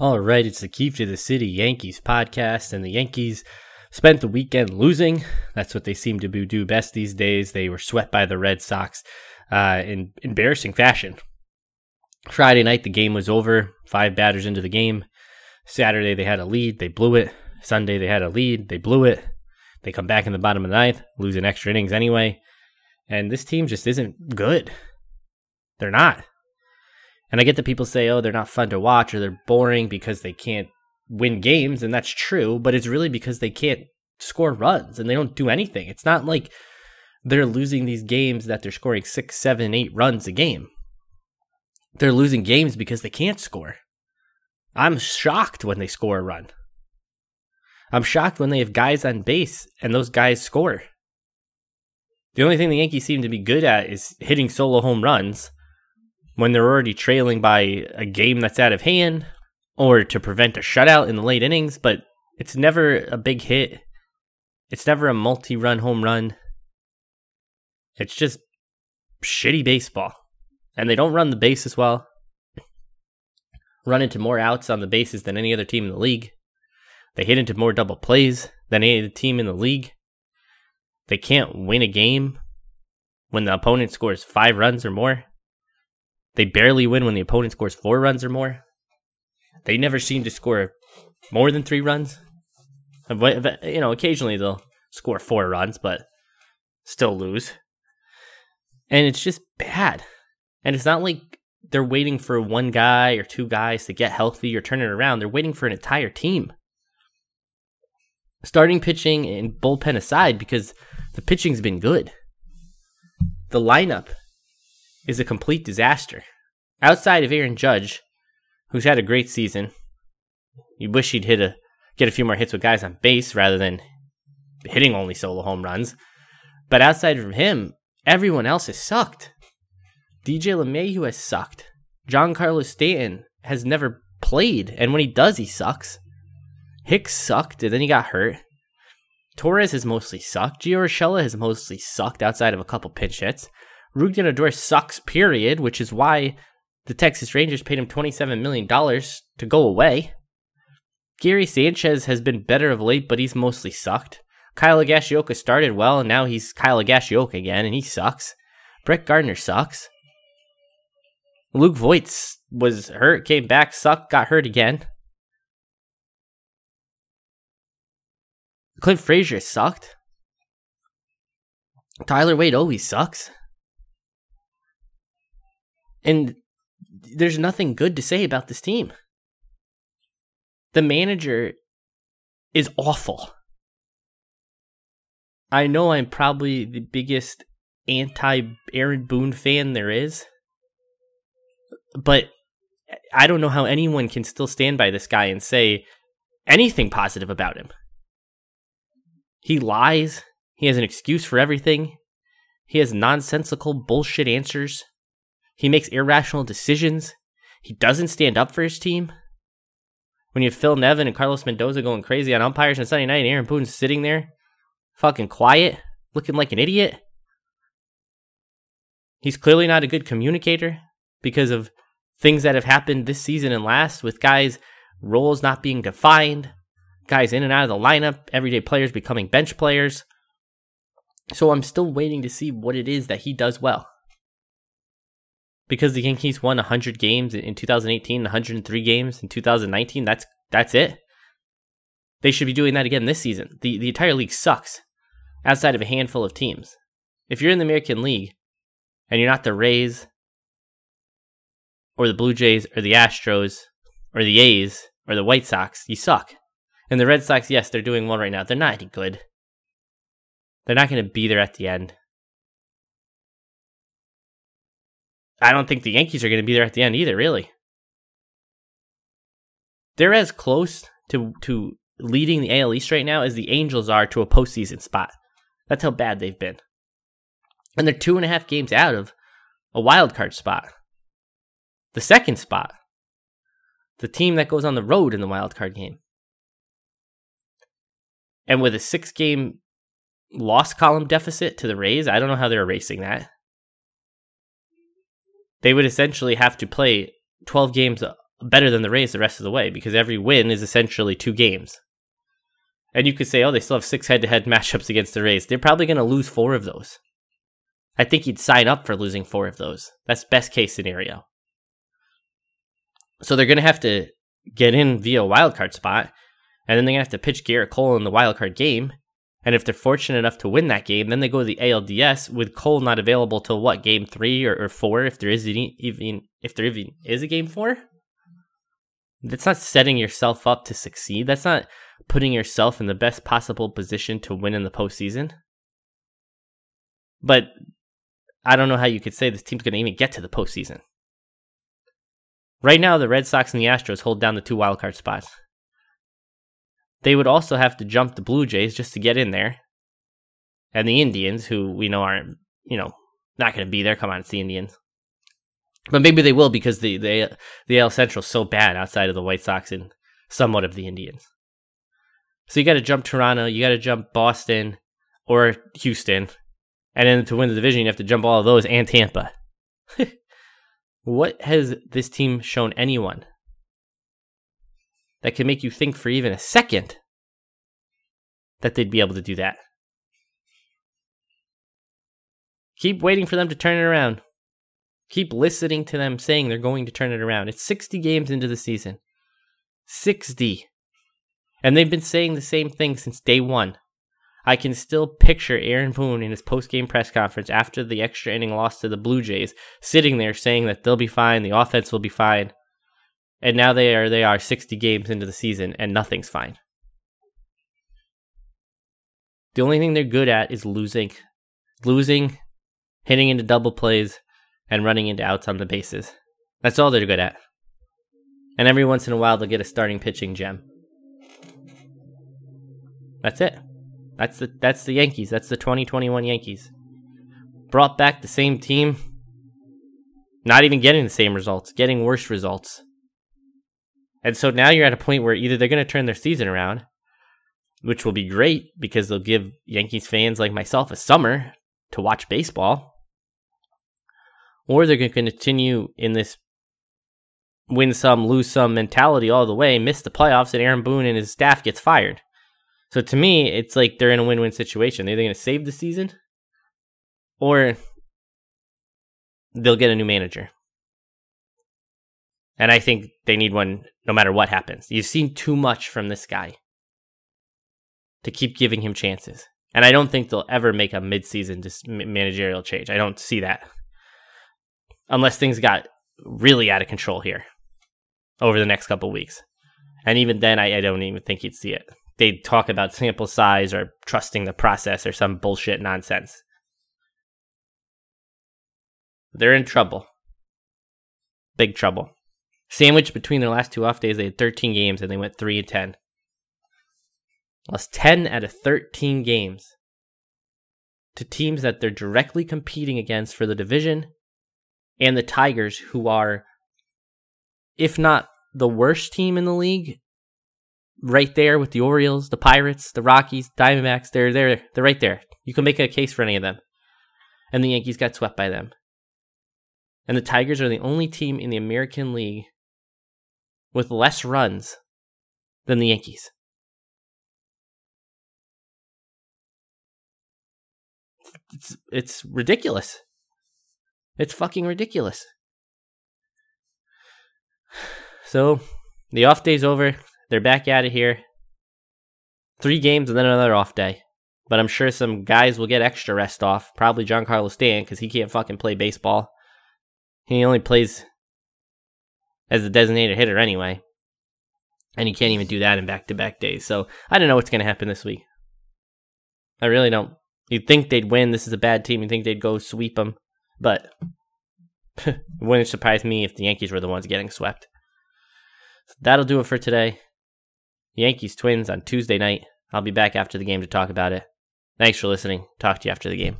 All right, it's the Keefe to the City Yankees podcast, and the Yankees spent the weekend losing. That's what they seem to do best these days. They were swept by the Red Sox uh, in embarrassing fashion. Friday night, the game was over, five batters into the game. Saturday, they had a lead, they blew it. Sunday, they had a lead, they blew it. They come back in the bottom of the ninth, losing extra innings anyway. And this team just isn't good. They're not. And I get that people say, oh, they're not fun to watch or they're boring because they can't win games. And that's true, but it's really because they can't score runs and they don't do anything. It's not like they're losing these games that they're scoring six, seven, eight runs a game. They're losing games because they can't score. I'm shocked when they score a run. I'm shocked when they have guys on base and those guys score. The only thing the Yankees seem to be good at is hitting solo home runs when they're already trailing by a game that's out of hand or to prevent a shutout in the late innings, but it's never a big hit. It's never a multi run home run. It's just shitty baseball. And they don't run the bases well. Run into more outs on the bases than any other team in the league. They hit into more double plays than any other team in the league. They can't win a game when the opponent scores five runs or more. They barely win when the opponent scores four runs or more. They never seem to score more than three runs. You know, occasionally they'll score four runs, but still lose. And it's just bad. And it's not like they're waiting for one guy or two guys to get healthy or turn it around. They're waiting for an entire team. Starting pitching and bullpen aside, because the pitching's been good. The lineup is a complete disaster. Outside of Aaron Judge, who's had a great season, you wish he'd hit a get a few more hits with guys on base rather than hitting only solo home runs. But outside of him, everyone else has sucked. DJ LeMahieu has sucked. Giancarlo Stanton has never played, and when he does, he sucks. Hicks sucked, and then he got hurt. Torres has mostly sucked. Gio Urshela has mostly sucked outside of a couple pinch hits. Rougned Odor sucks, period, which is why the Texas Rangers paid him $27 million to go away. Gary Sanchez has been better of late, but he's mostly sucked. Kyle Higashioka started well, and now he's Kyle Higashioka again, and he sucks. Brett Gardner sucks. Luke Voit was hurt, came back, sucked, got hurt again. Clint Frazier sucked. Tyler Wade always sucks. And there's nothing good to say about this team. The manager is awful. I know I'm probably the biggest anti Aaron Boone fan there is, but I don't know how anyone can still stand by this guy and say anything positive about him. He lies. He has an excuse for everything. He has nonsensical bullshit answers. He makes irrational decisions. He doesn't stand up for his team. When you have Phil Nevin and Carlos Mendoza going crazy on umpires on Sunday night, and Aaron Boone's sitting there, fucking quiet, looking like an idiot. He's clearly not a good communicator because of things that have happened this season and last with guys' roles not being defined, guys in and out of the lineup, everyday players becoming bench players. So I'm still waiting to see what it is that he does well because the Yankees won 100 games in 2018, 103 games in 2019. That's that's it. They should be doing that again this season. The the entire league sucks outside of a handful of teams. If you're in the American League and you're not the Rays or the Blue Jays or the Astros or the A's or the White Sox, you suck. And the Red Sox, yes, they're doing well right now. They're not any good. They're not going to be there at the end. I don't think the Yankees are going to be there at the end either, really. They're as close to, to leading the AL East right now as the Angels are to a postseason spot. That's how bad they've been. And they're two and a half games out of a wild card spot. The second spot. The team that goes on the road in the wild card game. And with a six game loss column deficit to the Rays, I don't know how they're erasing that they would essentially have to play 12 games uh, better than the Rays the rest of the way because every win is essentially two games. And you could say, oh, they still have six head to head matchups against the Rays. They're probably going to lose four of those. I think you'd sign up for losing four of those. That's best case scenario. So they're going to have to get in via a wildcard spot, and then they're going to have to pitch Gerrit Cole in the wildcard game. And if they're fortunate enough to win that game, then they go to the ALDS with Cole not available till what game three or, or four, if there is any, even if there even is a game four. That's not setting yourself up to succeed. That's not putting yourself in the best possible position to win in the postseason. But I don't know how you could say this team's going to even get to the postseason. Right now, the Red Sox and the Astros hold down the two wildcard spots. They would also have to jump the Blue Jays just to get in there. And the Indians, who we know aren't, you know, not going to be there. Come on, it's the Indians. But maybe they will because the the the AL Central is so bad outside of the White Sox and somewhat of the Indians. So you got to jump Toronto, you got to jump Boston or Houston, and then to win the division, you have to jump all of those and Tampa. what has this team shown anyone that can make you think for even a second that they'd be able to do that? Keep waiting for them to turn it around. Keep listening to them saying they're going to turn it around. It's 60 games into the season. 60. And they've been saying the same thing since day one. I can still picture Aaron Boone in his post-game press conference after the extra inning loss to the Blue Jays, sitting there saying that they'll be fine, the offense will be fine. And now they are they are 60 games into the season and nothing's fine. The only thing they're good at is losing. Losing, hitting into double plays, and running into outs on the bases. That's all they're good at. And every once in a while they'll get a starting pitching gem. That's it. That's the that's the Yankees. That's the 2021 Yankees. Brought back the same team. Not even getting the same results, getting worse results. And so now you're at a point where either they're going to turn their season around, which will be great because they'll give Yankees fans like myself a summer to watch baseball, or they're going to continue in this win some, lose some mentality all the way, miss the playoffs, and Aaron Boone and his staff gets fired. So to me, it's like they're in a win-win situation. They're either going to save the season, or they'll get a new manager. And I think they need one no matter what happens. You've seen too much from this guy to keep giving him chances. And I don't think they'll ever make a midseason dis- managerial change. I don't see that. Unless things got really out of control here over the next couple weeks. And even then, I, I don't even think you'd see it They'd talk about sample size or trusting the process or some bullshit nonsense. They're in trouble. Big trouble. Sandwiched between their last two off days, they had 13 games and they went 3 and 10. Lost 10 out of 13 games to teams that they're directly competing against for the division and the Tigers, who are, if not the worst team in the league, right there with the Orioles, the Pirates, the Rockies, Diamondbacks. They're there. They're right there. You can make a case for any of them. And the Yankees got swept by them. And the Tigers are the only team in the American League with less runs than the Yankees. It's it's ridiculous. It's fucking ridiculous. So, the off day's over. They're back out of here. Three games and then another off day. But I'm sure some guys will get extra rest off. Probably Giancarlo Stanton because he can't fucking play baseball. He only plays as a designated hitter anyway. And he can't even do that in back to back days. So I don't know what's going to happen this week. I really don't. You'd think they'd win. This is a bad team. You'd think they'd go sweep them. But it wouldn't surprise me if the Yankees were the ones getting swept. So that'll do it for today. Yankees Twins on Tuesday night. I'll be back after the game to talk about it. Thanks for listening. Talk to you after the game.